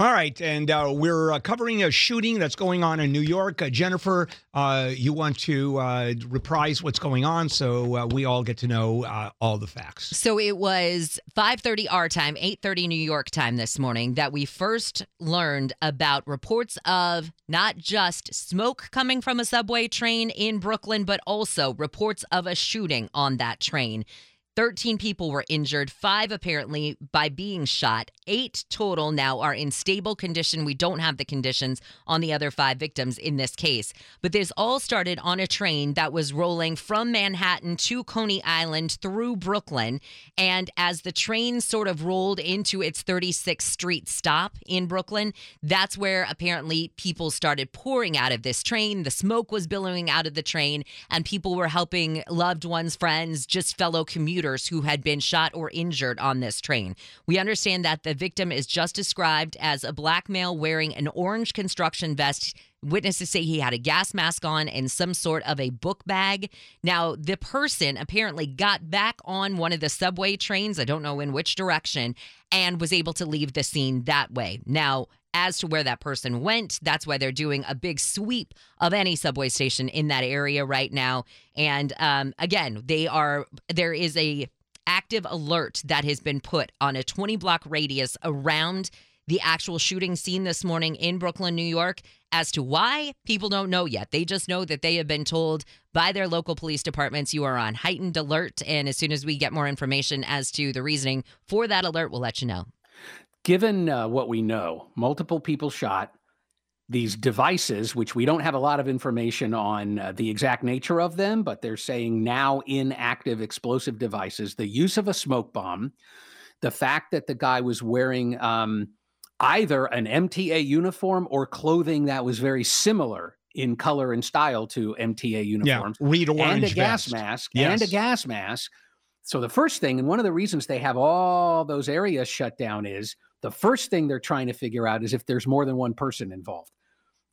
All right, and uh, we're uh, covering a shooting that's going on in New York. Uh, Jennifer, uh, you want to uh, reprise what's going on so uh, we all get to know all the facts. So it was 5:30 our time, 8:30 New York time this morning that we first learned about reports of not just smoke coming from a subway train in Brooklyn, but also reports of a shooting on that train. 13 people were injured, five apparently by being shot. Eight total now are in stable condition. We don't have the conditions on the other five victims in this case. But this all started on a train that was rolling from Manhattan to Coney Island through Brooklyn. And as the train sort of rolled into its 36th Street stop in Brooklyn, that's where apparently people started pouring out of this train. The smoke was billowing out of the train, and people were helping loved ones, friends, just fellow commuters who had been shot or injured on this train. We understand that the victim is just described as a black male wearing an orange construction vest. Witnesses say he had a gas mask on and some sort of a book bag. Now, the person apparently got back on one of the subway trains, I don't know in which direction, and was able to leave the scene that way. Now, as to where that person went. That's why they're doing a big sweep of any subway station in that area right now. And um, again, they are there is a active alert that has been put on a 20 block radius around the actual shooting scene this morning in Brooklyn, New York. As to why, people don't know yet. They just know that they have been told by their local police departments you are on heightened alert. And as soon as we get more information as to the reasoning for that alert, we'll let you know. Given uh, what we know, multiple people shot, these devices, which we don't have a lot of information on uh, the exact nature of them, but they're saying now inactive explosive devices, the use of a smoke bomb, the fact that the guy was wearing um, either an MTA uniform or clothing that was very similar in color and style to MTA uniforms, yeah, read orange and a gas vest. mask, yes. and a gas mask. So the first thing, and one of the reasons they have all those areas shut down is the first thing they're trying to figure out is if there's more than one person involved.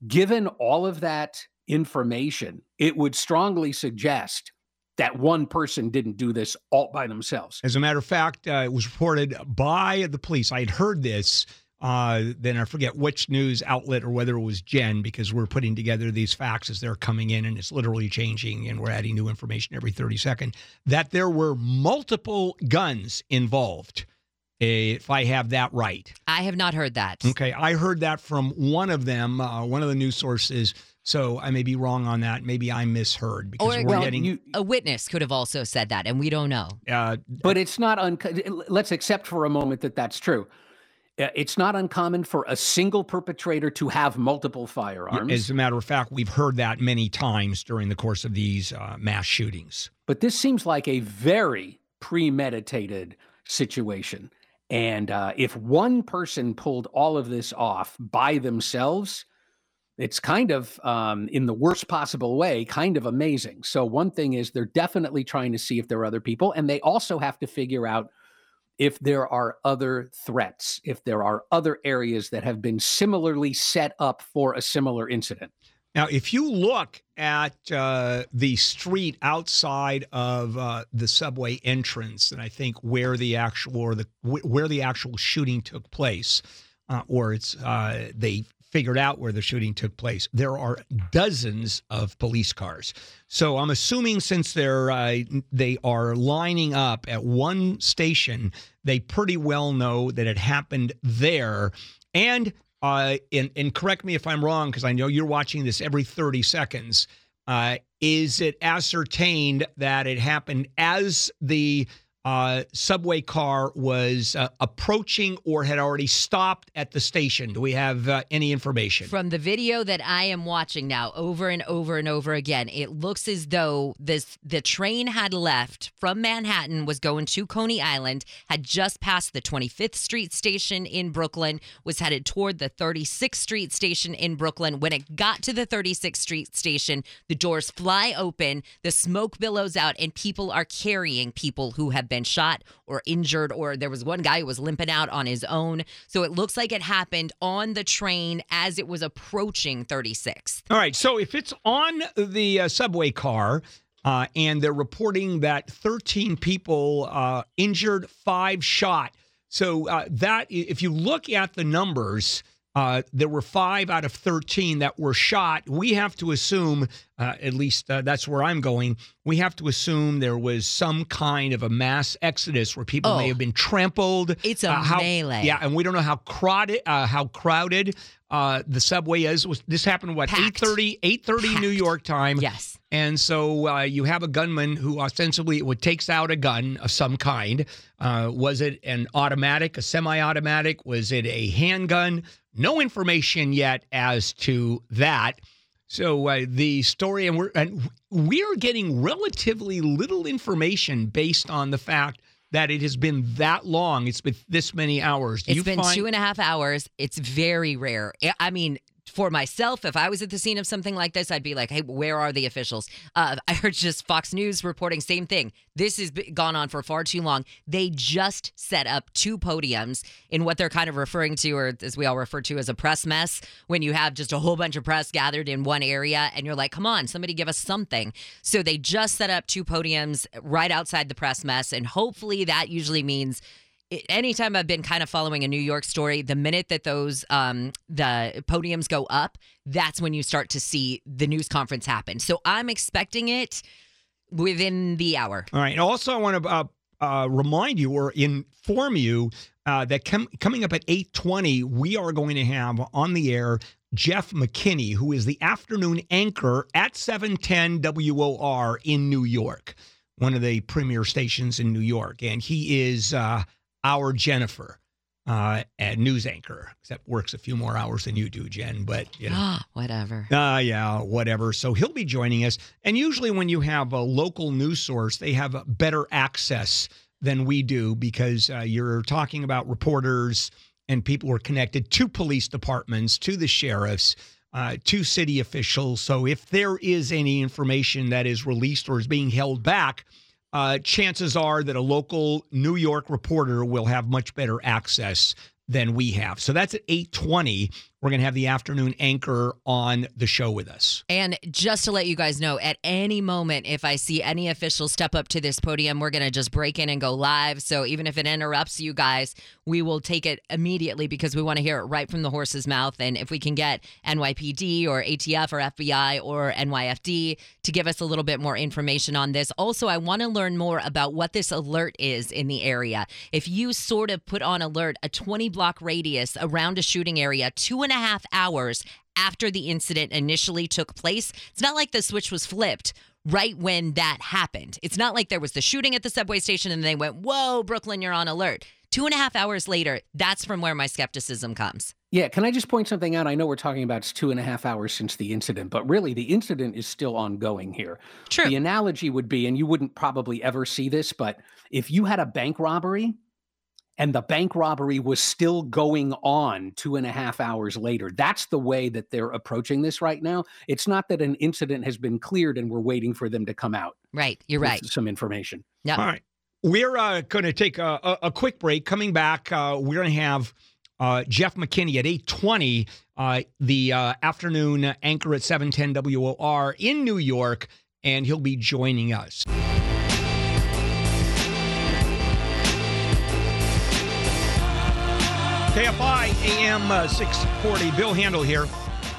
Given all of that information, it would strongly suggest that one person didn't do this all by themselves. As a matter of fact, uh, it was reported by the police. I had heard this. Uh, then I forget which news outlet or whether it was Jen, because we're putting together these facts as they're coming in and it's literally changing and we're adding new information every 30 seconds, that there were multiple guns involved. Eh, If I have that right. I have not heard that. Okay, I heard that from one of them, uh, one of the news sources. So I may be wrong on that. Maybe I misheard because Or we're well, getting. you- a witness could have also said that, and we don't know. uh, But it's not unco- let's accept for a moment that that's true. Uh, It's not uncommon for a single perpetrator to have multiple firearms. as a matter of fact, we've heard that many times during the course of these uh, mass shootings. But this seems like a very premeditated situation. And uh, if one person pulled all of this off by themselves, it's kind of, um, in the worst possible way, kind of amazing. So, one thing is they're definitely trying to see if there are other people, and they also have to figure out if there are other threats, if there are other areas that have been similarly set up for a similar incident. Now, if you look at uh, the street outside of uh, the subway entrance, and I think where the actual or the where the actual shooting took place, uh, or it's uh, they figured out where the shooting took place. There are dozens of police cars. So I'm assuming since they're uh, they are lining up at one station, they pretty well know that it happened there. And uh, and, and correct me if I'm wrong because I know you're watching this every 30 seconds. Uh, is it ascertained that it happened as the uh, subway car was uh, approaching or had already stopped at the station. Do we have uh, any information? From the video that I am watching now over and over and over again, it looks as though this the train had left from Manhattan was going to Coney Island, had just passed the 25th Street station in Brooklyn, was headed toward the 36th Street station in Brooklyn. When it got to the 36th Street station, the doors fly open, the smoke billows out and people are carrying people who have been shot or injured, or there was one guy who was limping out on his own. So it looks like it happened on the train as it was approaching 36th. All right. So if it's on the uh, subway car, uh, and they're reporting that 13 people uh, injured, five shot. So uh, that, if you look at the numbers, uh, there were five out of 13 that were shot. We have to assume, uh, at least uh, that's where I'm going, we have to assume there was some kind of a mass exodus where people Oh. may have been trampled. It's a uh, how, melee. Yeah, and we don't know how crowded, uh, how crowded uh, the subway is. This happened, what, Packed. 8.30, 8.30 New York time? Yes. And so uh, you have a gunman who ostensibly takes out a gun of some kind. Uh, was it an automatic, a semi-automatic? Was it a handgun? No information yet as to that. So uh, the story, and we're and we are getting relatively little information based on the fact that it has been that long. It's been this many hours. Do It's been find- two and a half hours. It's very rare. I mean, for myself, if I was at the scene of something like this, I'd be like, "Hey, where are the officials?" Uh, I heard just Fox News reporting same thing. This has gone on for far too long. They just set up two podiums in what they're kind of referring to, or as we all refer to as a press mess, when you have just a whole bunch of press gathered in one area, and you're like, "Come on, somebody give us something." So they just set up two podiums right outside the press mess, and hopefully that usually means anytime I've been kind of following a New York story, the minute that those um, the podiums go up, that's when you start to see the news conference happen. So I'm expecting it within the hour. All right. Also, I want to uh, uh, remind you or inform you uh, that com- coming up at 8:20, we are going to have on the air Jeff McKinney, who is the afternoon anchor at 710 WOR in New York, one of the premier stations in New York, and he is uh, our Jennifer. Uh, a news anchor, except works a few more hours than you do, Jen. But you know, Whatever. uh, yeah, whatever. So he'll be joining us. And usually, when you have a local news source, they have better access than we do because uh, you're talking about reporters and people who are connected to police departments, to the sheriffs, uh, to city officials. So if there is any information that is released or is being held back, uh, chances are that a local New York reporter will have much better access than we have. So that's at 8:20. We're going to have the afternoon anchor on the show with us. And just to let you guys know, at any moment, if I see any officials step up to this podium, we're going to just break in and go live. So even if it interrupts you guys, we will take it immediately because we want to hear it right from the horse's mouth. And if we can get NYPD or ATF or FBI or NYFD to give us a little bit more information on this. Also, I want to learn more about what this alert is in the area. If you sort of put on alert a 20 block radius around a shooting area, two and a half hours after the incident initially took place, it's not like the switch was flipped right when that happened. It's not like there was the shooting at the subway station and they went, Whoa, Brooklyn, you're on alert. Two and a half hours later, that's from where my skepticism comes. Yeah, can I just point something out? I know we're talking about it's two and a half hours since the incident, but really the incident is still ongoing here. True. The analogy would be, and you wouldn't probably ever see this, but if you had a bank robbery and the bank robbery was still going on two and a half hours later, that's the way that they're approaching this right now. It's not that an incident has been cleared and we're waiting for them to come out. Right. You're with right. Some information. Yep. All right. We're uh, going to take a, a, a quick break. Coming back, uh, we're going to have uh, Jeff McKinney at 820, uh, the uh, afternoon anchor at 710 WOR in New York, and he'll be joining us. KFI AM uh, 640. Bill Handel here.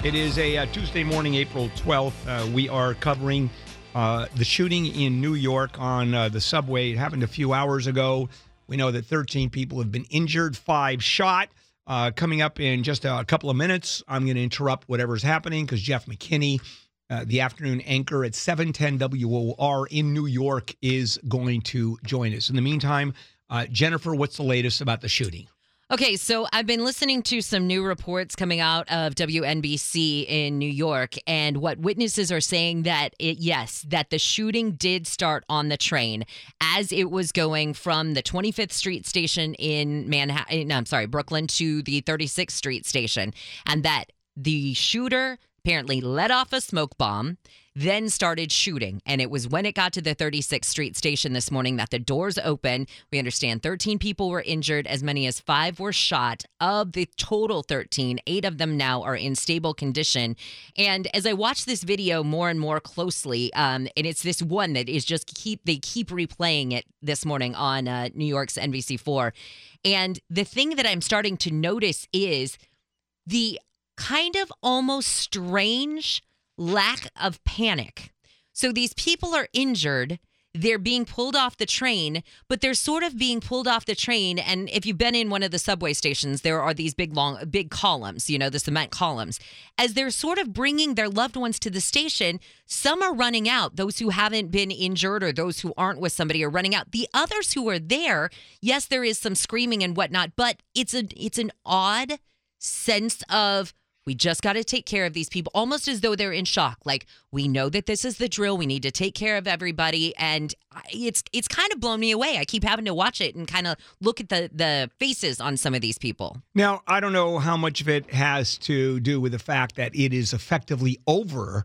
It is a uh, Tuesday morning, April 12th. Uh, we are covering uh, the shooting in New York on uh, the subway. It happened a few hours ago. We know that 13 people have been injured, five shot. Uh, coming up in just a couple of minutes, I'm going to interrupt whatever's happening because Jeff McKinney, the afternoon anchor at 710 WOR in New York, is going to join us. In the meantime, Jennifer, what's the latest about the shooting? Okay, so I've been listening to some new reports coming out of WNBC in New York, and what witnesses are saying that it, yes, that the shooting did start on the train as it was going from the 25th Street station in Manhattan, eh, no, I'm sorry, Brooklyn to the 36th Street station, and that the shooter apparently let off a smoke bomb then started shooting. And it was when it got to the 36th Street station this morning that the doors opened. We understand 13 people were injured, as many as five were shot. Of the total 13, eight of them now are in stable condition. And as I watch this video more and more closely, um, and it's this one that is just keep they keep replaying it this morning on uh, New York's NBC4. And the thing that I'm starting to notice is the kind of almost strange lack of panic. So these people are injured. They're being pulled off the train, but they're sort of being pulled off the train. And if you've been in one of the subway stations, there are these big, long, big columns, you know, the cement columns. As they're sort of bringing their loved ones to the station, some are running out. Those who haven't been injured or those who aren't with somebody are running out. The others who are there, yes, there is some screaming and whatnot, but it's a it's an odd sense of we just got to take care of these people, almost as though they're in shock. Like we know that this is the drill. We need to take care of everybody, and it's it's kind of blown me away. I keep having to watch it and kind of look at the the faces on some of these people. Now, I don't know how much of it has to do with the fact that it is effectively over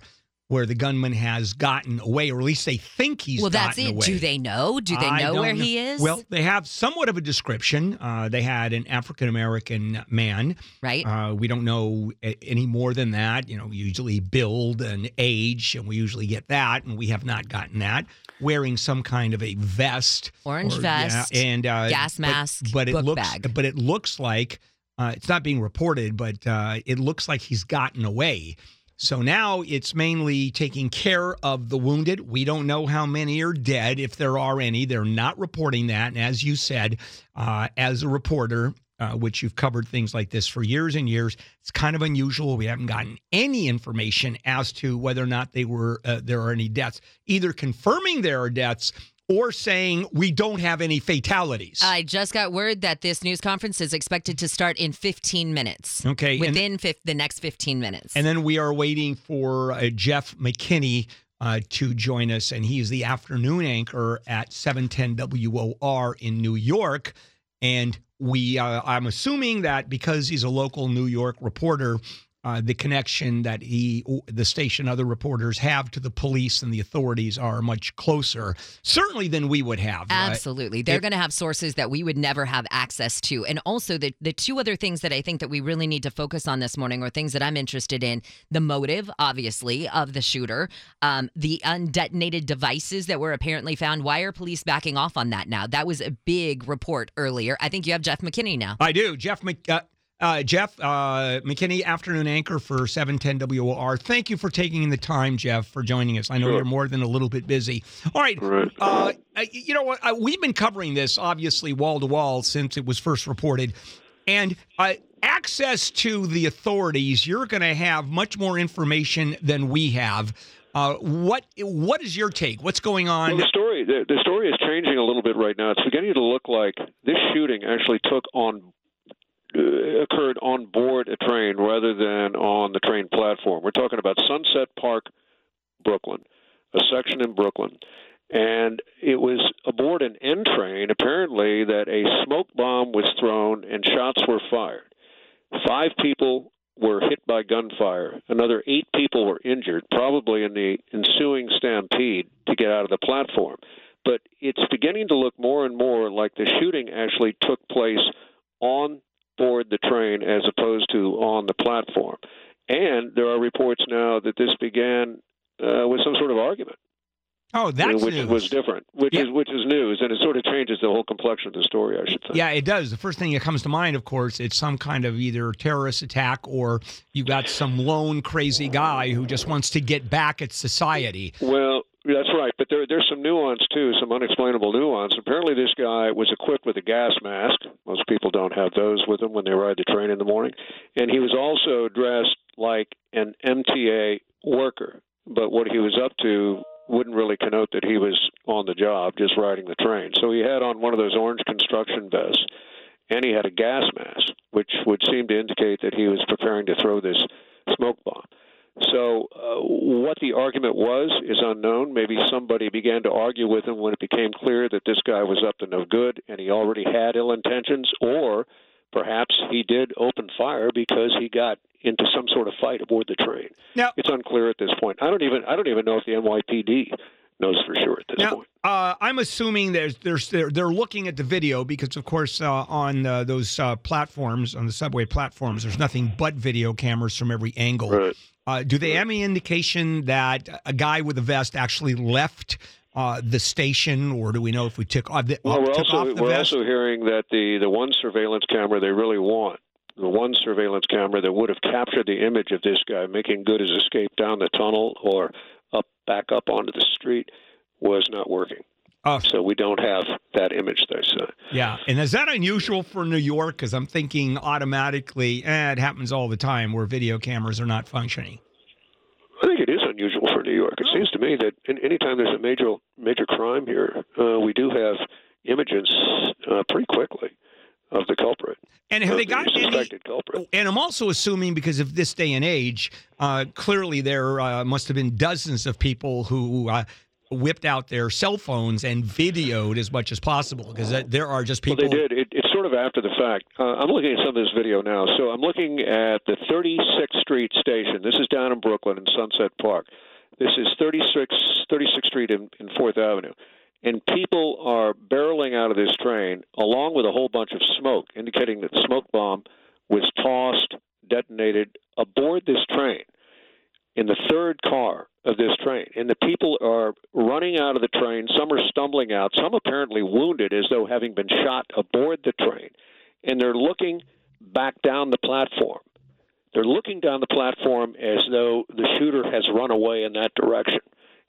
where the gunman has gotten away, or at least they think he's well, that's it. away. Do they know? Do they know where he is? Well, they have somewhat of a description. Uh, they had an African American man. right. Uh, we don't know a- any more than that. You know, we usually build and age, and we usually get that, and we have not gotten that. Wearing some kind of a vest, Orange or- yeah, vest, and uh, gas but- mask, but, it book looks, bag. but it looks like uh, it's not being reported, but uh, it looks like he's gotten away. So now it's mainly taking care of the wounded. We don't know how many are dead, if there are any. They're not reporting that. And as you said, uh, as a reporter, uh, which you've covered things like this for years and years, it's kind of unusual. We haven't gotten any information as to whether or not they were uh, there are any deaths, either confirming there are deaths or saying we don't have any fatalities. I just got word that this news conference is expected to start in 15 minutes. Okay, and- Within fif- the next 15 minutes. And then we are waiting for uh, Jeff McKinney uh, to join us, and he is the afternoon anchor at 710 WOR in New York. And we, uh, I'm assuming that because he's a local New York reporter, uh, the connection that he, the station, other reporters have to the police and the authorities are much closer, certainly than we would have. Absolutely. They're going to have sources that we would never have access to. And also the the two other things that I think that we really need to focus on this morning are things that I'm interested in. The motive, obviously, of the shooter, um, the undetonated devices that were apparently found. Why are police backing off on that now? That was a big report earlier. I think you have Jeff McKinney now. I do. Jeff Mc, uh, uh, Jeff uh, McKinney, afternoon anchor for 710 WOR. Thank you for taking the time, Jeff, for joining us. I know Sure. you're more than a little bit busy. All right. Right. Uh, uh, you know what? Uh, we've been covering this, obviously, wall to wall since it was first reported. And uh, access to the authorities, you're going to have much more information than we have. Uh, what What is your take? What's going on? Well, the story the, the story is changing a little bit right now. It's beginning to look like this shooting actually took on Uh, occurred on board a train rather than on the train platform. We're talking about Sunset Park, Brooklyn, a section in Brooklyn. And it was aboard an N train, apparently, that a smoke bomb was thrown and shots were fired. Five people were hit by gunfire. Another eight people were injured, probably in the ensuing stampede to get out of the platform. But it's beginning to look more and more like the shooting actually took place on board the train as opposed to on the platform. And there are reports now that this began uh, with some sort of argument. Oh, that's which news. was different, which Yeah. is which is news, and it sort of changes the whole complexion of the story. I should think. Yeah, it does. The first thing that comes to mind, of course, it's some kind of either terrorist attack or you got some lone crazy guy who just wants to get back at society. Well, that's right, but there there's some nuance too, some unexplainable nuance. Apparently, this guy was equipped with a gas mask. Most people don't have those with them when they ride the train in the morning, and he was also dressed like an MTA worker. But what he was up to wouldn't really connote that he was on the job, just riding the train. So he had on one of those orange construction vests, and he had a gas mask, which would seem to indicate that he was preparing to throw this smoke bomb. So, uh, what the argument was is unknown. Maybe somebody began to argue with him when it became clear that this guy was up to no good and he already had ill intentions, or perhaps he did open fire because he got into some sort of fight aboard the train. Now- it's unclear at this point. I don't even I don't even know if the NYPD knows for sure at this Now, point. uh, I'm assuming there's, there's they're, they're looking at the video because, of course, uh, on uh, those uh, platforms, on the subway platforms, there's nothing but video cameras from every angle. Right. Uh, do they have any indication that a guy with a vest actually left uh, the station, or do we know if we took, off the, Well, we're took also off the we're vest? also hearing that the the one surveillance camera they really want, the one surveillance camera that would have captured the image of this guy making good his escape down the tunnel or up back up onto the street, was not working. Oh. So we don't have that image. there. say. Yeah, and is that unusual for New York? Because I'm thinking automatically, eh, it happens all the time where video cameras are not functioning. I think it is unusual for New York. It seems to me that in, anytime there's a major major crime here, uh, we do have images uh, pretty quickly of the culprit. And have they the got any? culprit? And I'm also assuming because of this day and age, uh, clearly there uh, must have been dozens of people who uh, whipped out their cell phones and videoed as much as possible because there are just people. Well, they did. It, it's sort of after the fact. Uh, I'm looking at some of this video now. So I'm looking at the 36th Street station. This is down in Brooklyn in Sunset Park. This is 36, 36th Street in, in 4th Avenue. And people are barreling out of this train along with a whole bunch of smoke, indicating that the smoke bomb was tossed, detonated aboard this train in the third car of this train. And the people are running out of the train. Some are stumbling out. Some apparently wounded as though having been shot aboard the train. And they're looking back down the platform. They're looking down the platform as though the shooter has run away in that direction.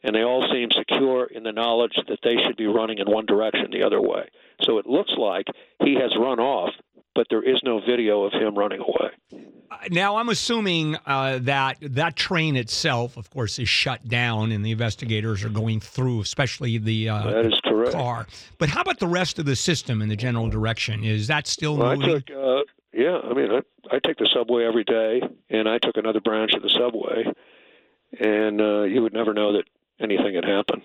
And they all seem secure in the knowledge that they should be running in one direction the other way. So it looks like he has run off, but there is no video of him running away. Now I'm assuming uh, that that train itself, of course, is shut down, and the investigators are going through, especially the uh, That is correct. car. But how about the rest of the system in the general direction? Is that still Well, I moving? took, uh, yeah, I mean, I, I take the subway every day, and I took another branch of the subway, and uh, you would never know that anything had happened.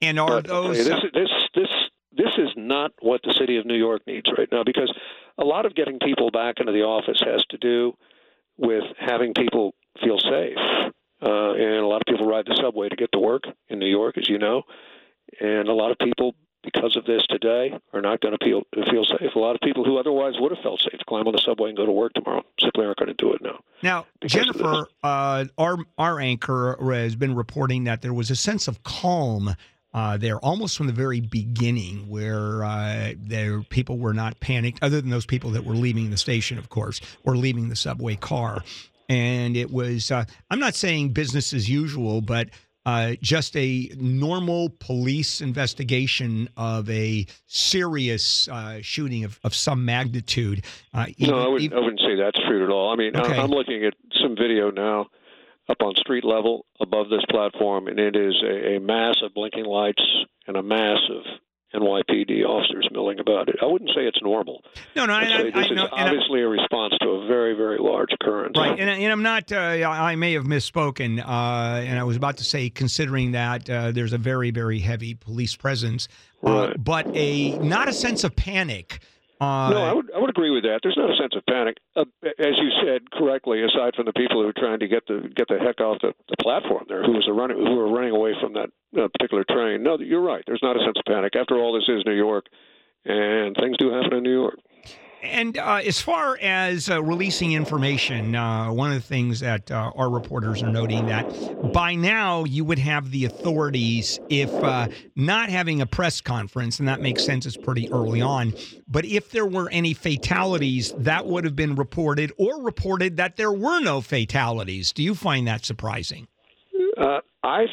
and are But those? this, this, this, this is not what the city of New York needs right now, because a lot of getting people back into the office has to do with having people feel safe. Uh, and a lot of people ride the subway to get to work in New York, as you know. And a lot of people, because of this today, are not going to feel, feel safe. A lot of people who otherwise would have felt safe to climb on the subway and go to work tomorrow simply aren't going to do it now. Now, Jennifer, uh, our our anchor has been reporting that there was a sense of calm uh, there, almost from the very beginning, where uh, there people were not panicked, other than those people that were leaving the station, of course, or leaving the subway car. And it was, uh, I'm not saying business as usual, but uh, just a normal police investigation of a serious uh, shooting of, of some magnitude. Uh, even- no, I wouldn't, even- I wouldn't say that's true at all. I mean, I- Okay. I'm looking at some video now up on street level above this platform, and it is a, a mass of blinking lights and a mass of NYPD officers milling about it. I wouldn't say it's normal. no, no, I, say I, this I is I- obviously a response to a very, very large occurrence. Right, and, and I'm not. Uh, I may have misspoken, uh, and I was about to say, considering that uh, there's a very, very heavy police presence, uh, Right. but a not a sense of panic. Uh, No, I would I would agree with that. There's not a sense of panic, uh, as you said correctly. Aside from the people who are trying to get the get the heck off the, the platform there, who was a running who were running away from that uh, particular train. No, you're right. There's not a sense of panic. After all, this is New York, and things do happen in New York. And uh, as far as uh, releasing information, uh, one of the things that uh, our reporters are noting that by now you would have the authorities, if uh, not having a press conference, and that makes sense, it's pretty early on. But if there were any fatalities, that would have been reported or reported that there were no fatalities. Do you find that surprising? Uh, I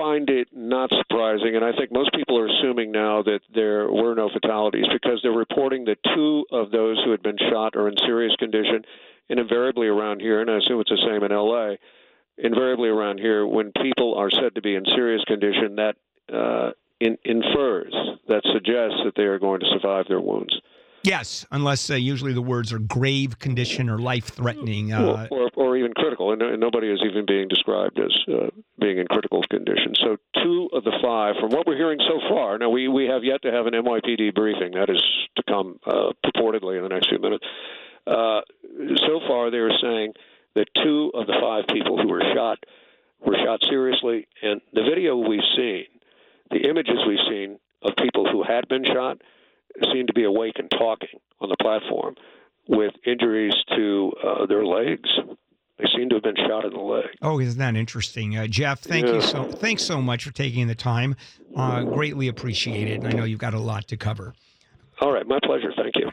find it not surprising, and I think most people are assuming now that there were no fatalities because they're reporting that two of those who had been shot are in serious condition, and invariably around here, and I assume it's the same in L.A. Invariably around here, when people are said to be in serious condition, that uh, in, infers, that suggests that they are going to survive their wounds. Yes, unless uh, usually the words are grave condition or life threatening. Uh, or, or, or, even critical, and, and, nobody is even being described as uh, being in critical condition. So, two five, from what we're hearing so far, now we, we have yet to have an NYPD briefing. That is to come uh, purportedly in the next few minutes. Uh, so far, they are saying that two of the five people who were shot were shot seriously, and the video we've seen, the images we've seen of people who had been shot seem to be awake and talking on the platform with injuries to uh, their legs. They seem to have been shot in the leg. Oh, isn't that interesting, uh, Jeff? Thank yeah. you so thanks so much for taking the time. Uh, greatly appreciated. I know you've got a lot to cover. All right, my pleasure. Thank you.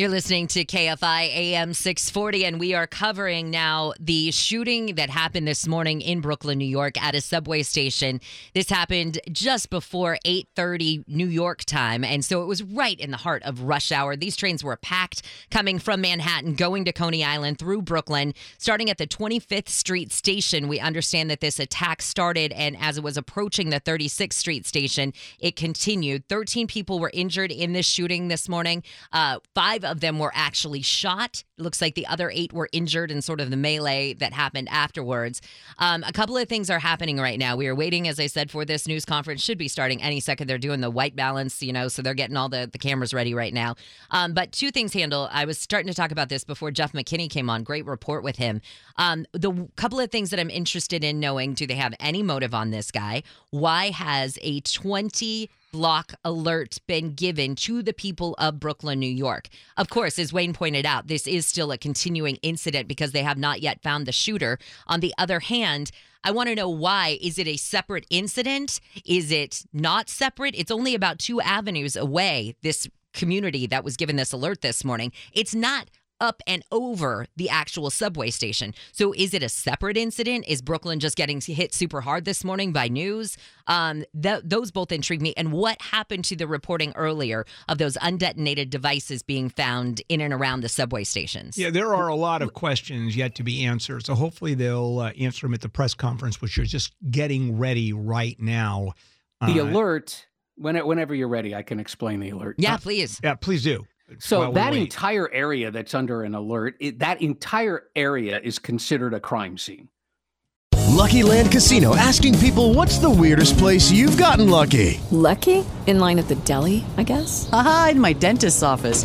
You're listening to KFI AM 640, and we are covering now the shooting that happened this morning in Brooklyn, New York, at a subway station. This happened just before 8:30 New York time, and so it was right in the heart of rush hour. These trains were packed, coming from Manhattan, going to Coney Island through Brooklyn, starting at the 25th Street station. We understand that this attack started, and as it was approaching the 36th Street station, it continued. 13 people were injured in this shooting this morning. Uh, five of them were actually shot. Looks like the other eight were injured in sort of the melee that happened afterwards. Um, a couple of things are happening right now. We are waiting, as I said, for this news conference. Should be starting any second. They're doing the white balance, you know, so they're getting all the, the cameras ready right now. Um, but two things Handel. I was starting to talk about this before Jeff McKinney came on. Great report with him. Um, the couple of things that I'm interested in knowing do they have any motive on this guy? Why has a 20 block alert been given to the people of Brooklyn, New York. Of course, as Wayne pointed out, this is still a continuing incident because they have not yet found the shooter. On the other hand, I want to know why. Is it a separate incident? Is it not separate? It's only about two avenues away, this community that was given this alert this morning. It's not up and over the actual subway station. So is it a separate incident? Is Brooklyn just getting hit super hard this morning by news? Um, th- those both intrigue me. And what happened to the reporting earlier of those undetonated devices being found in and around the subway stations? Yeah, there are a lot of questions yet to be answered. So hopefully they'll uh, answer them at the press conference, which are just getting ready right now. The uh, alert when, whenever you're ready, I can explain the alert. Yeah, please. Yeah, please do. So that entire area that's under an alert, it, that entire area is considered a crime scene. Lucky Land Casino asking people what's the weirdest place you've gotten lucky? Lucky? In line at the deli, I guess. Aha, in my dentist's office.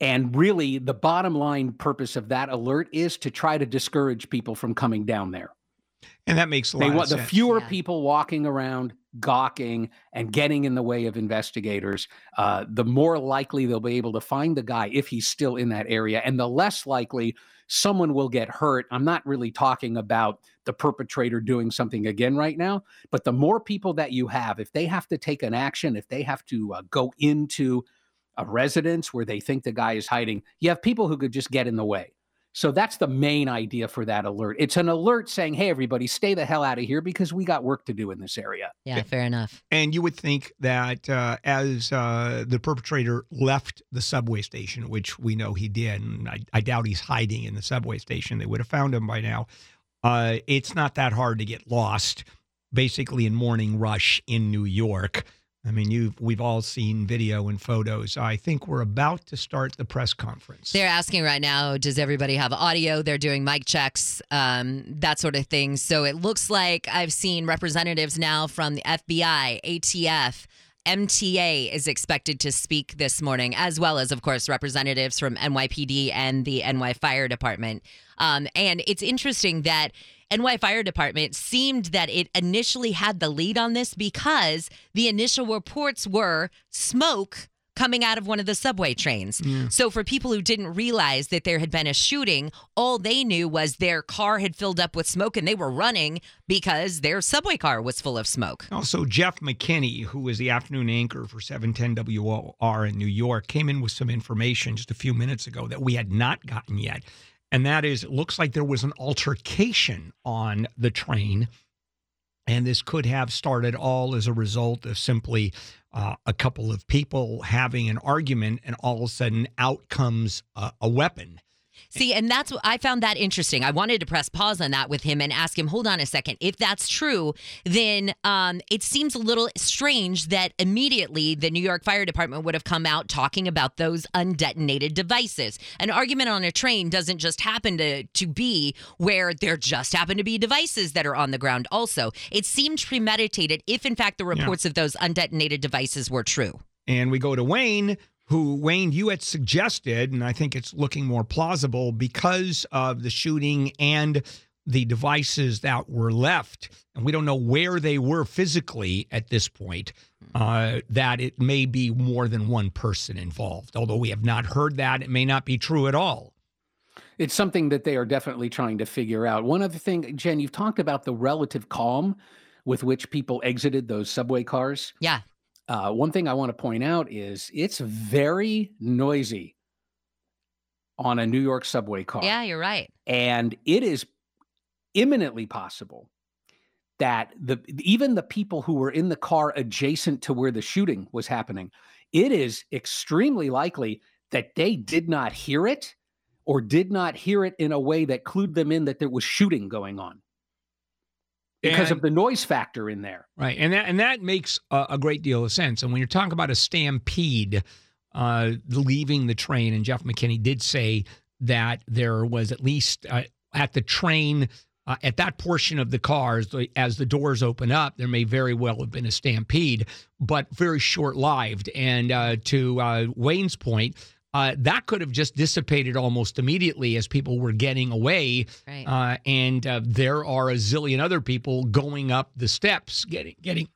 And really, the bottom line purpose of that alert is to try to discourage people from coming down there. And that makes a lot they want the fewer yeah. people walking around gawking and getting in the way of investigators, uh, the more likely they'll be able to find the guy if he's still in that area, and the less likely someone will get hurt. I'm not really talking about the perpetrator doing something again right now, but the more people that you have, if they have to take an action, if they have to uh, go into a residence where they think the guy is hiding, you have people who could just get in the way. So that's the main idea for that alert. It's an alert saying, hey, everybody, stay the hell out of here because we got work to do in this area. Yeah, fair enough. And you would think that uh, as uh, the perpetrator left the subway station, which we know he did, and I, I doubt he's hiding in the subway station, they would have found him by now. Uh, it's not that hard to get lost, basically in morning rush in New York. I mean, you we've all seen video and photos. I think we're about to start the press conference. They're asking right now, does everybody have audio? They're doing mic checks, um, that sort of thing. So it looks like I've seen representatives now from the FBI, ATF, MTA is expected to speak this morning, as well as, of course, representatives from NYPD and the NY Fire Department. Um, and it's interesting that NY Fire Department seemed that it initially had the lead on this because the initial reports were smoke coming out of one of the subway trains. So for people who didn't realize that there had been a shooting, all they knew was their car had filled up with smoke and they were running because their subway car was full of smoke. Also, Jeff McKinney, who was the afternoon anchor for 710 WOR in New York, came in with some information just a few minutes ago that we had not gotten yet. And that is, it looks like there was an altercation on the train. And this could have started all as a result of simply uh, a couple of people having an argument, and all of a sudden out comes a, a weapon. See, and that's what I found that interesting. I wanted to press pause on that with him and ask him, hold on a second. If that's true, then um, it seems a little strange that immediately the New York Fire Department would have come out talking about those undetonated devices. An argument on a train doesn't just happen to, to be where there just happen to be devices that are on the ground, also. It seemed premeditated if, in fact, the reports of those undetonated devices were true. And we go to Wayne, who, Wayne, you had suggested, and I think it's looking more plausible because of the shooting and the devices that were left, and we don't know where they were physically at this point, uh, that it may be more than one person involved. Although we have not heard that, it may not be true at all. It's something that they are definitely trying to figure out. One other thing, Jen, you've talked about the relative calm with which people exited those subway cars. Yeah. Uh, one thing I want to point out is it's very noisy on a New York subway car. Yeah, you're right. And it is imminently possible that the even the people who were in the car adjacent to where the shooting was happening, it is extremely likely that they did not hear it or did not hear it in a way that clued them in that there was shooting going on because And- of the noise factor in there. Right, and that and that makes a, a great deal of sense. And when you're talking about a stampede, uh, leaving the train, and Jeff McKinney did say that there was at least uh, at the train. Uh, at that portion of the cars, the- as the doors open up, there may very well have been a stampede, but very short lived. And uh, to uh, Wayne's point, uh, that could have just dissipated almost immediately as people were getting away. Right. Uh, and uh, there are a zillion other people going up the steps, getting getting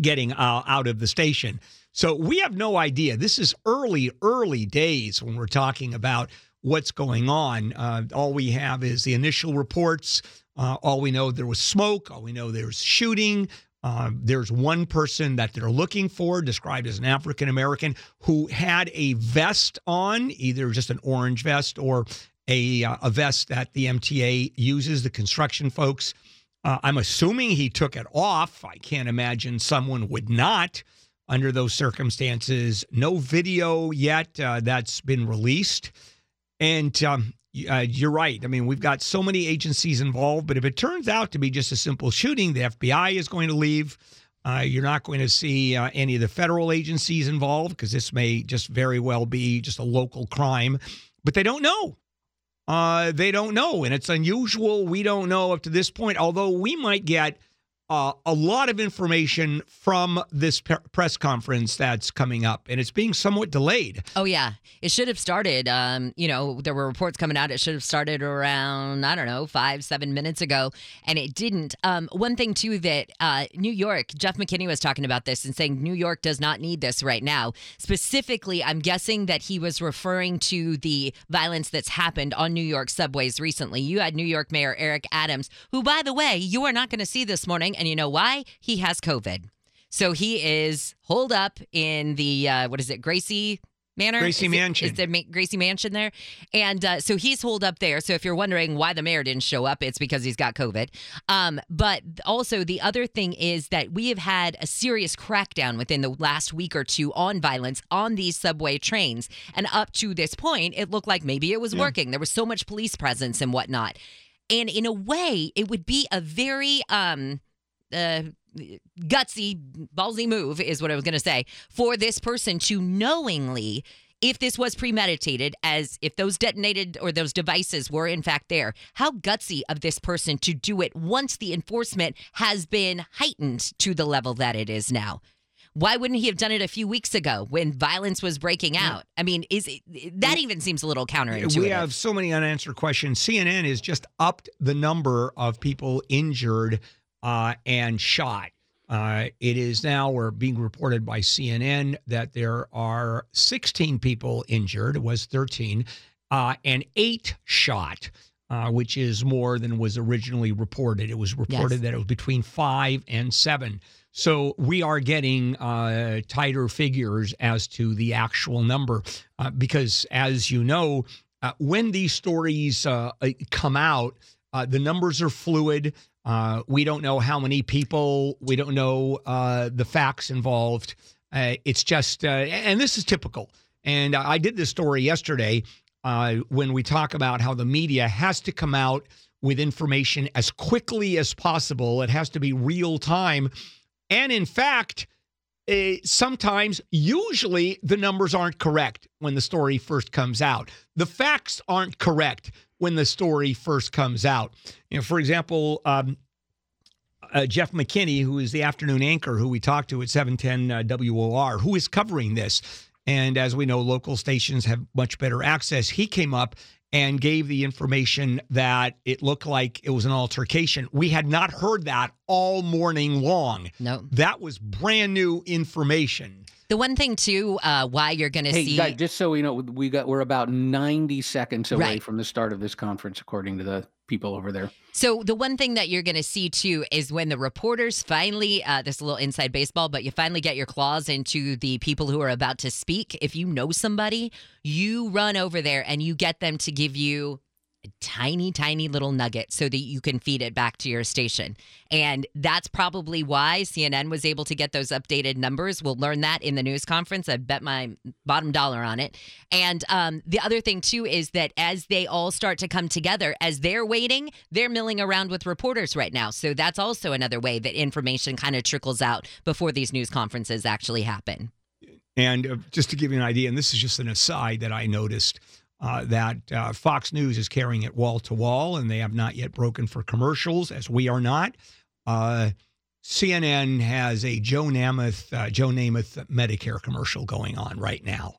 getting uh, out of the station. So we have no idea. This is early, early days when we're talking about what's going on. Uh, all we have is the initial reports. Uh, all we know there was smoke. All we know there's shooting. Uh, there's one person that they're looking for, described as an African American, who had a vest on, either just an orange vest or a, uh, a vest that the MTA uses, the construction folks. Uh, I'm assuming he took it off. I can't imagine someone would not under those circumstances. No video yet uh, that's been released. And um, uh, you're right. I mean, we've got so many agencies involved, but if it turns out to be just a simple shooting, the FBI is going to leave. Uh, you're not going to see uh, any of the federal agencies involved because this may just very well be just a local crime, but they don't know. Uh, they don't know, and it's unusual. We don't know up to this point, although we might get uh, a lot of information from this press conference that's coming up, and it's being somewhat delayed. Oh yeah, it should have started. Um, you know, there were reports coming out. It should have started around I don't know five, seven minutes ago, and it didn't. Um, one thing too that uh, New York, Jeff McKinney was talking about this and saying New York does not need this right now. Specifically, I'm guessing that he was referring to the violence that's happened on New York subways recently. You had New York Mayor Eric Adams, who, by the way, you are not going to see this morning, and you know why? He has COVID. So he is holed up in the uh, what is it, Gracie Manor? Gracie Is Mansion. Is the Ma- Gracie Mansion there? And uh, so he's holed up there. So if you're wondering why the mayor didn't show up, it's because he's got COVID. Um, but also the other thing is that we have had a serious crackdown within the last week or two on violence on these subway trains, and up to this point, it looked like maybe it was working. There was so much police presence and whatnot. And in a way, it would be a very um, uh, gutsy, ballsy move, is what I was going to say, for this person to knowingly if this was premeditated, as if those detonated or those devices were in fact there, how gutsy of this person to do it once the enforcement has been heightened to the level that it is now. Why wouldn't he have done it a few weeks ago when violence was breaking out? I mean, is it, that even seems a little counterintuitive? We have so many unanswered questions. CNN has just upped the number of people injured uh, and shot. Uh, it is now, we're being reported by CNN that there are 16 people injured. It was 13, uh, and eight shot. Uh, which is more than was originally reported. It was reported Yes. that it was between five and seven. So we are getting uh, tighter figures as to the actual number uh, because, as you know, uh, when these stories come out, uh, the numbers are fluid. Uh, we don't know how many people. We don't know uh, the facts involved. Uh, it's just, uh, and this is typical. And I did this story yesterday uh, when we talk about how the media has to come out with information as quickly as possible. It has to be real time. And in fact, uh, sometimes, usually, the numbers aren't correct when the story first comes out. The facts aren't correct when the story first comes out. You know, for example, um, uh, Jeff McKinney, who is the afternoon anchor who we talked to at 710 uh, WOR, who is covering this. And as we know, local stations have much better access. He came up and gave the information that it looked like it was an altercation. We had not heard that all morning long. No. That was brand new information. The one thing too, uh, why you're going to Hey, see guys, just so you know, we got we're about ninety seconds away Right. from the start of this conference, according to the people over there. So the one thing that you're going to see too is when the reporters finally, uh, this little inside baseball, but you finally get your claws into the people who are about to speak. If you know somebody, you run over there and you get them to give you tiny, tiny little nugget so that you can feed it back to your station. And that's probably why CNN was able to get those updated numbers. We'll learn that in the news conference. I bet my bottom dollar on it. And um, the other thing, too, is that as they all start to come together, as they're waiting, they're milling around with reporters right now. So that's also another way that information kind of trickles out before these news conferences actually happen. And uh, just to give you an idea, and this is just an aside that I noticed, uh, that uh, Fox News is carrying it wall to wall, and they have not yet broken for commercials, as we are not. Uh, CNN has a Joe Namath, uh, Joe Namath Medicare commercial going on right now.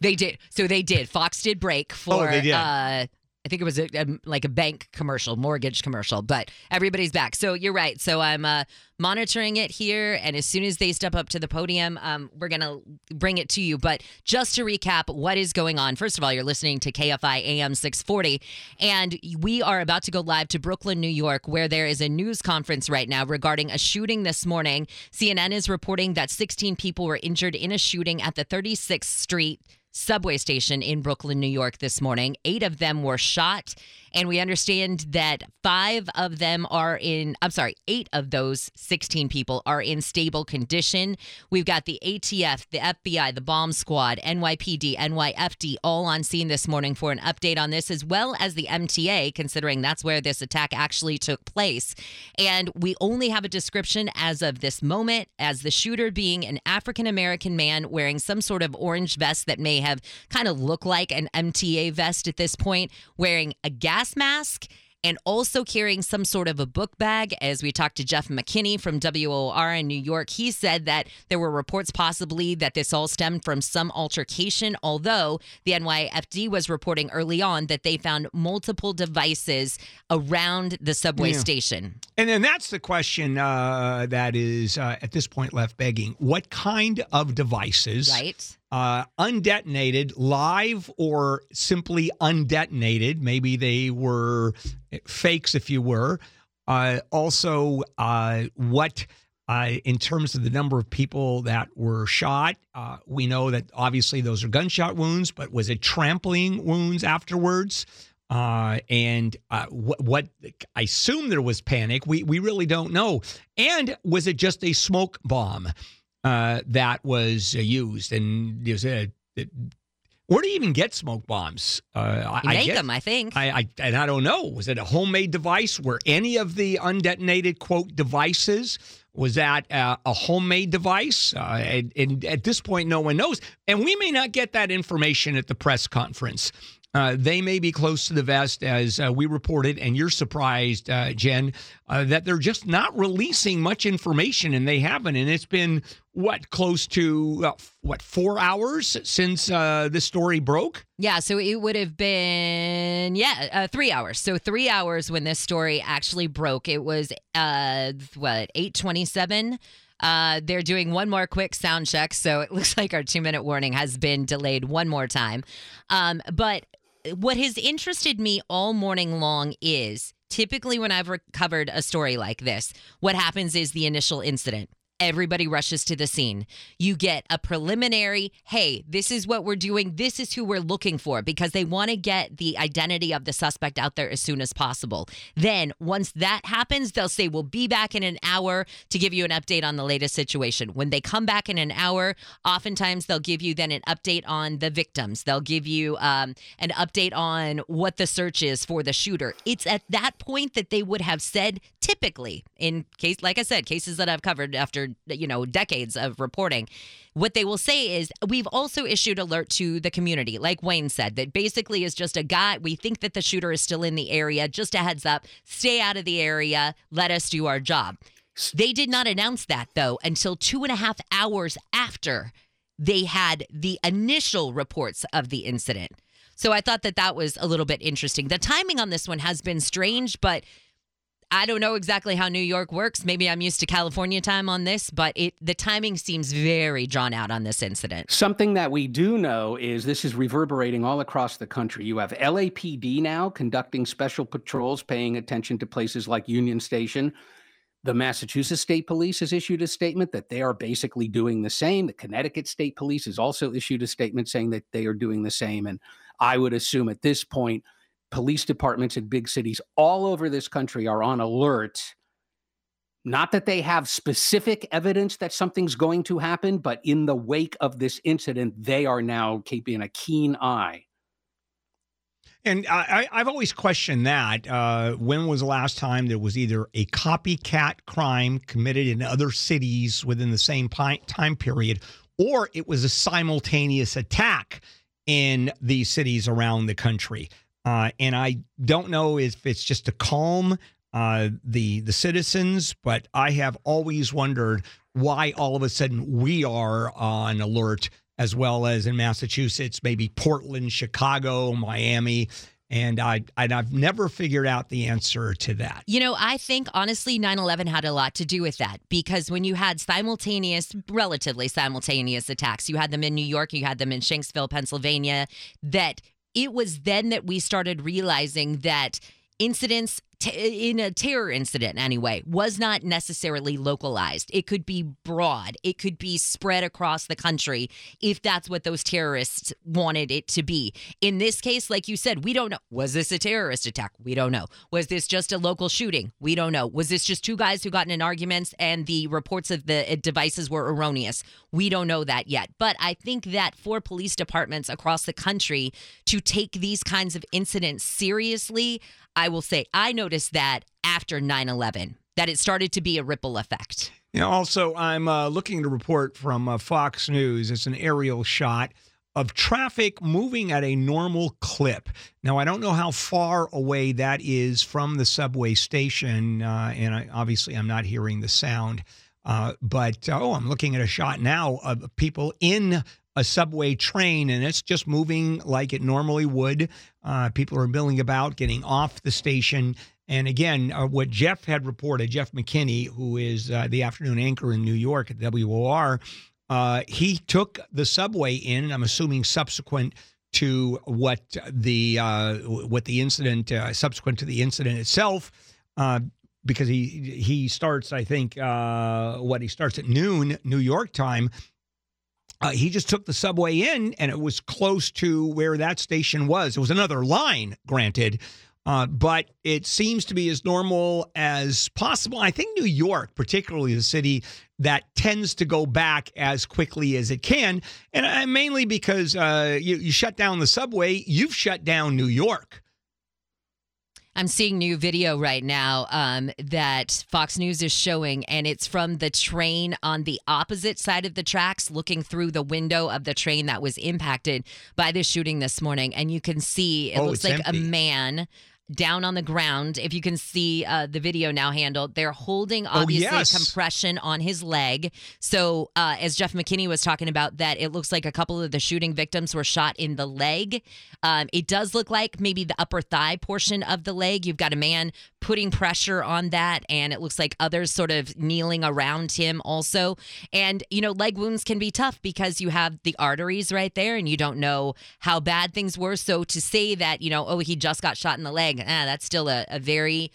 They did. So they did. Fox did break for. Oh, they did. I think it was a, a, like a bank commercial, mortgage commercial, but everybody's back. So you're right. So I'm uh, monitoring it here, and as soon as they step up to the podium, um, we're gonna bring it to you. But just to recap, what is going on? First of all, you're listening to KFI AM 640, and we are about to go live to Brooklyn, New York, where there is a news conference right now regarding a shooting this morning. CNN is reporting that 16 people were injured in a shooting at the 36th Street subway station in Brooklyn, New York this morning. Eight of them were shot. And we understand that five of them are in, I'm sorry, eight of those 16 people are in stable condition. We've got the ATF, the FBI, the bomb squad, NYPD, NYFD all on scene this morning for an update on this, as well as the MTA, considering that's where this attack actually took place. And we only have a description as of this moment as the shooter being an African American man wearing some sort of orange vest that may have kind of looked like an MTA vest at this point, wearing a gas mask and also carrying some sort of a book bag. As we talked to Jeff McKinney from WOR in New York, he said that there were reports possibly that this all stemmed from some altercation, although the NYFD was reporting early on that they found multiple devices around the subway Yeah. station. And then that's the question uh, that is uh, at this point left begging: What kind of devices, Right. Uh, undetonated, live or simply undetonated? Maybe they were fakes, if you were. Uh, also, uh, what uh, in terms of the number of people that were shot? Uh, we know that obviously those are gunshot wounds, but was it trampling wounds afterwards? Uh, and what, what I assume there was panic. We we really don't know. And was it just a smoke bomb uh, that was uh, used? And it, where do you even get smoke bombs? Uh, I, make guess- them, I think. I, I and I don't know. Was it a homemade device? Were any of the undetonated quote devices Was that uh, a homemade device? Uh, and, and at this point, no one knows. And we may not get that information at the press conference. Uh, they may be close to the vest, as uh, we reported, and you're surprised, uh, Jen, uh, that they're just not releasing much information, and they haven't. And it's been what close to uh, what four hours since uh, this story broke. Yeah, so it would have been yeah three hours. So three hours when this story actually broke. It was what eight twenty seven. Uh, they're doing one more quick sound check, so it looks like our two minute warning has been delayed one more time. Um, but what has interested me all morning long is typically when I've covered a story like this, what happens is the initial incident. Everybody rushes to the scene. You get a preliminary, hey, this is what we're doing. This is who we're looking for because they want to get the identity of the suspect out there as soon as possible. Then, once that happens, they'll say, we'll be back in an hour to give you an update on the latest situation. When they come back in an hour, oftentimes they'll give you then an update on the victims. They'll give you um, an update on what the search is for the shooter. It's at that point that they would have said, typically, in case, like I said, cases that I've covered after you know decades of reporting what they will say is we've also issued alert to the community. Like wayne said that basically is just a guy we think that the shooter is still in the area just a heads up stay out of the area let us do our job. They did not announce that though until two and a half hours after they had the initial reports of the incident. So I thought that that was a little bit interesting. The timing on this one has been strange, but I don't know exactly how New York works. Maybe I'm used to California time on this, but it the timing seems very drawn out on this incident. Something that we do know is this is reverberating all across the country. You have LAPD now conducting special patrols, paying attention to places like Union Station. The Massachusetts State Police has issued a statement that they are basically doing the same. The Connecticut State Police has also issued a statement saying that they are doing the same. And I would assume at this point, police departments in big cities all over this country are on alert. Not that they have specific evidence that something's going to happen, but in the wake of this incident, they are now keeping a keen eye. And I, have always questioned that. Uh, when was the last time there was either a copycat crime committed in other cities within the same time period, or it was a simultaneous attack in these cities around the country? Uh, and I don't know if it's just to calm uh, the the citizens, but I have always wondered why all of a sudden we are on alert, as well as in Massachusetts, maybe Portland, Chicago, Miami. And I and I've never figured out the answer to that. You know, I think honestly 9/11 had a lot to do with that because when you had simultaneous relatively simultaneous attacks, you had them in New York, you had them in Shanksville, Pennsylvania, that it was then that we started realizing that incidents t- in a terror incident anyway was not necessarily localized. It could be broad. It could be spread across the country if that's what those terrorists wanted it to be. In this case like you said we don't know. Was this a terrorist attack? We don't know. Was this just a local shooting? We don't know. Was this just two guys who got in arguments and the reports of the uh, devices were erroneous? We don't know that yet. But i think that for police departments across the country to take these kinds of incidents seriously I will say I noticed that after 9 11, that it started to be a ripple effect. You know, also, I'm uh, looking at a report from uh, Fox News. It's an aerial shot of traffic moving at a normal clip. Now, I don't know how far away that is from the subway station, uh, and I, obviously, I'm not hearing the sound. Uh, but oh, I'm looking at a shot now of people in a subway train and it's just moving like it normally would. Uh, people are milling about, getting off the station. And again, uh, what Jeff had reported, Jeff McKinney, who is uh, the afternoon anchor in New York at WOR, uh, he took the subway in. I'm assuming subsequent to what the uh, what the incident, uh, subsequent to the incident itself, because he he starts, I think, what he starts at noon New York time uh, he just took the subway in, and it was close to where that station was. It was another line, granted, uh, but it seems to be as normal as possible. I think New York, particularly the city that tends to go back as quickly as it can, and uh, mainly because uh, you, you shut down the subway, you've shut down New York. I'm seeing new video right now um, that Fox News is showing, and it's from the train on the opposite side of the tracks, looking through the window of the train that was impacted by the shooting this morning. And you can see it Oh, looks like empty. a man down on the ground. If you can see uh, the video now Handel, they're holding obviously Oh, yes. compression on his leg. So, uh, as Jeff McKinney was talking about, that it looks like a couple of the shooting victims were shot in the leg. Um, it does look like maybe the upper thigh portion of the leg. You've got a man putting pressure on that, and it looks like others sort of kneeling around him also. And, you know, leg wounds can be tough because you have the arteries right there and you don't know how bad things were. So, to say that, you know, oh, he just got shot in the leg, ah, that's still a, a very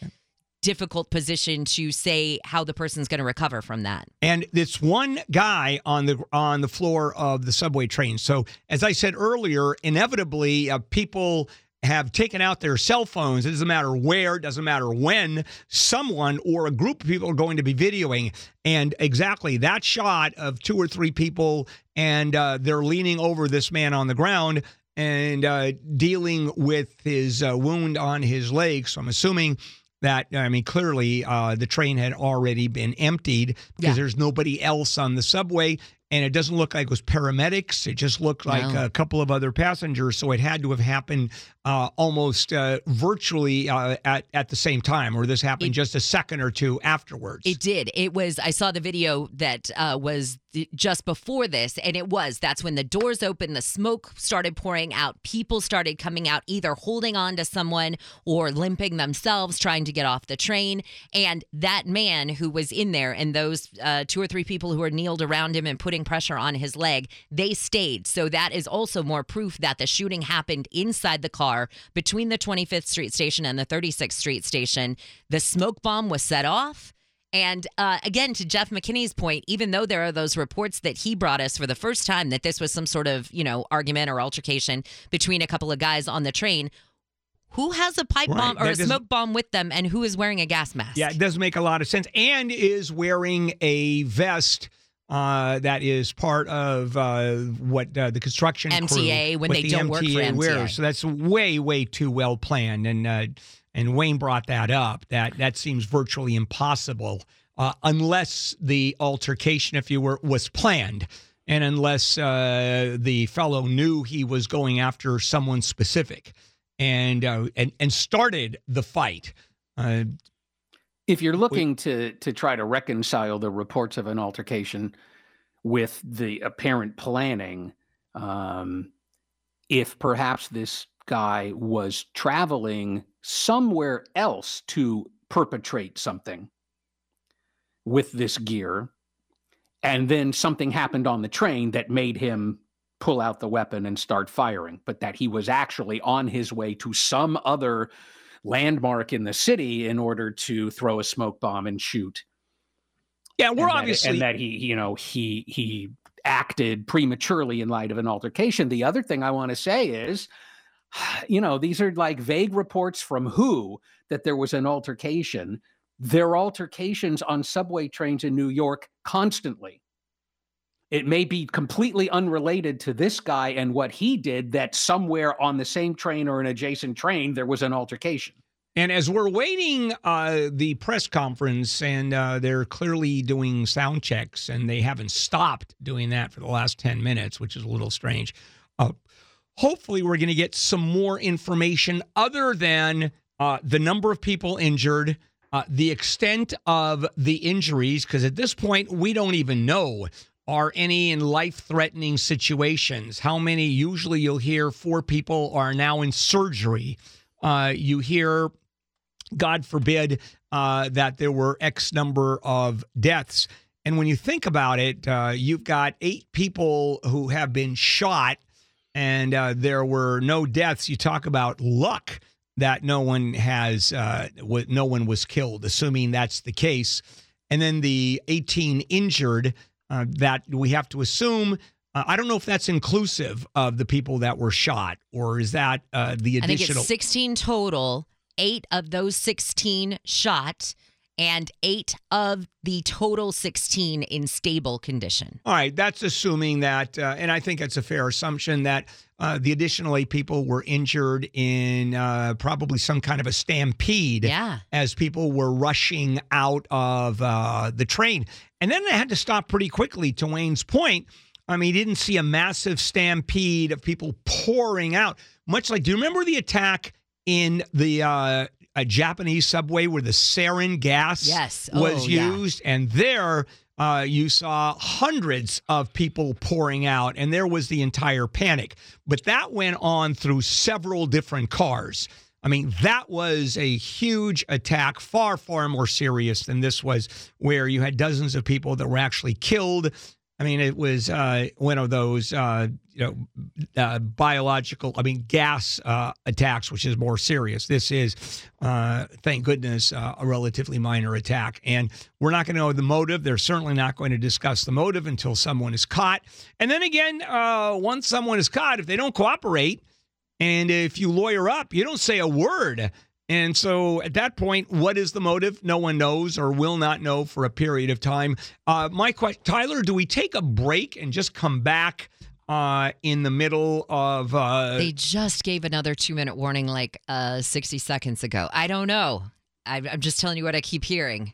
difficult position to say how the person's going to recover from that. and it's one guy on the on the floor of the subway train. So as I said earlier, inevitably uh, people have taken out their cell phones. It doesn't matter where, it doesn't matter when. Someone or a group of people are going to be videoing, and exactly that shot of two or three people, and uh, they're leaning over this man on the ground and uh, dealing with his uh, wound on his leg. So I'm assuming that I mean clearly uh, the train had already been emptied because Yeah. there's nobody else on the subway, and it doesn't look like it was paramedics. It just looked like No. a couple of other passengers. So it had to have happened uh, almost uh, virtually uh, at at the same time, or this happened It- just a second or two afterwards. It did. It was, I saw the video that uh, was just before this, and it was. That's when the doors opened, the smoke started pouring out, people started coming out, either holding on to someone or limping themselves, trying to get off the train. And that man who was in there, and those uh, two or three people who were kneeled around him and putting pressure on his leg, they stayed. So that is also more proof that the shooting happened inside the car between the 25th Street station and the 36th Street station. The smoke bomb was set off. And uh, again, to Jeff McKinney's point, even though there are those reports that he brought us for the first time that this was some sort of, you know, argument or altercation between a couple of guys on the train, who has a pipe Right. bomb or That a smoke bomb with them and who is wearing a gas mask? Yeah, it doesn't make a lot of sense. And is wearing a vest uh, that is part of uh, what uh, the construction crew- MTA when what they the don't work for MTA MTA. wears. So that's way, way too well planned. And uh, and Wayne brought that up. That that seems virtually impossible uh, unless the altercation, if you were, was planned. And unless uh, the fellow knew he was going after someone specific, and uh, and and started the fight, uh, if you're looking to to try to reconcile the reports of an altercation with the apparent planning, um, if perhaps this guy was traveling somewhere else to perpetrate something with this gear, and then something happened on the train that made him pull out the weapon and start firing, but that he was actually on his way to some other landmark in the city in order to throw a smoke bomb and shoot. yeah, we're and that- obviously and that he, you know, he he acted prematurely in light of an altercation. The other thing I want to say is, you know, these are like vague reports from who that there was an altercation. There are altercations on subway trains in New York constantly. It may be completely unrelated to this guy and what he did that somewhere on the same train or an adjacent train there was an altercation. And as we're waiting uh, the press conference, and uh, they're clearly doing sound checks, and they haven't stopped doing that for the last 10 minutes, which is a little strange. Uh, hopefully, we're going to get some more information other than uh, the number of people injured, uh, the extent of the injuries, because at this point, we don't even know. Are any in life threatening situations? How many? Usually, you'll hear four people are now in surgery. Uh, you hear God forbid uh, that there were X number of deaths. And when you think about it, uh, you've got eight people who have been shot, and uh, there were no deaths. You talk about luck that no one has, uh, no one was killed, assuming that's the case. And then the 18 injured uh, that we have to assume. Uh, I don't know if that's inclusive of the people that were shot, or is that uh, the I think additional? it's 16 total. Eight of those 16 shot, and eight of the total 16 in stable condition. All right, that's assuming that, uh, and I think it's a fair assumption that uh, the additional eight people were injured in uh, probably some kind of a stampede Yeah. as people were rushing out of uh, the train. And then they had to stop pretty quickly, to Wayne's point. I mean, he didn't see a massive stampede of people pouring out, much like, do you remember the attack in the uh, a Japanese subway where the sarin gas Yes. was Oh, yeah. used? And there, uh, you saw hundreds of people pouring out, and there was the entire panic. But that went on through several different cars. I mean, that was a huge attack, far, far more serious than this was, where you had dozens of people that were actually killed. I mean, it was uh, one of those, uh, you know, uh, biological, I mean, gas uh, attacks, which is more serious. This is, uh, thank goodness, uh, a relatively minor attack. And we're not going to know the motive. They're certainly not going to discuss the motive until someone is caught. And then again, once someone is caught, if they don't cooperate, and if you lawyer up, you don't say a word. And so at that point, what is the motive? No one knows or will not know for a period of time. Uh, my question, Tyler, do we take a break and just come back uh, in the middle of? Uh, They just gave another two minute warning like uh, 60 seconds ago. I don't know. I, I'm just telling you what I keep hearing.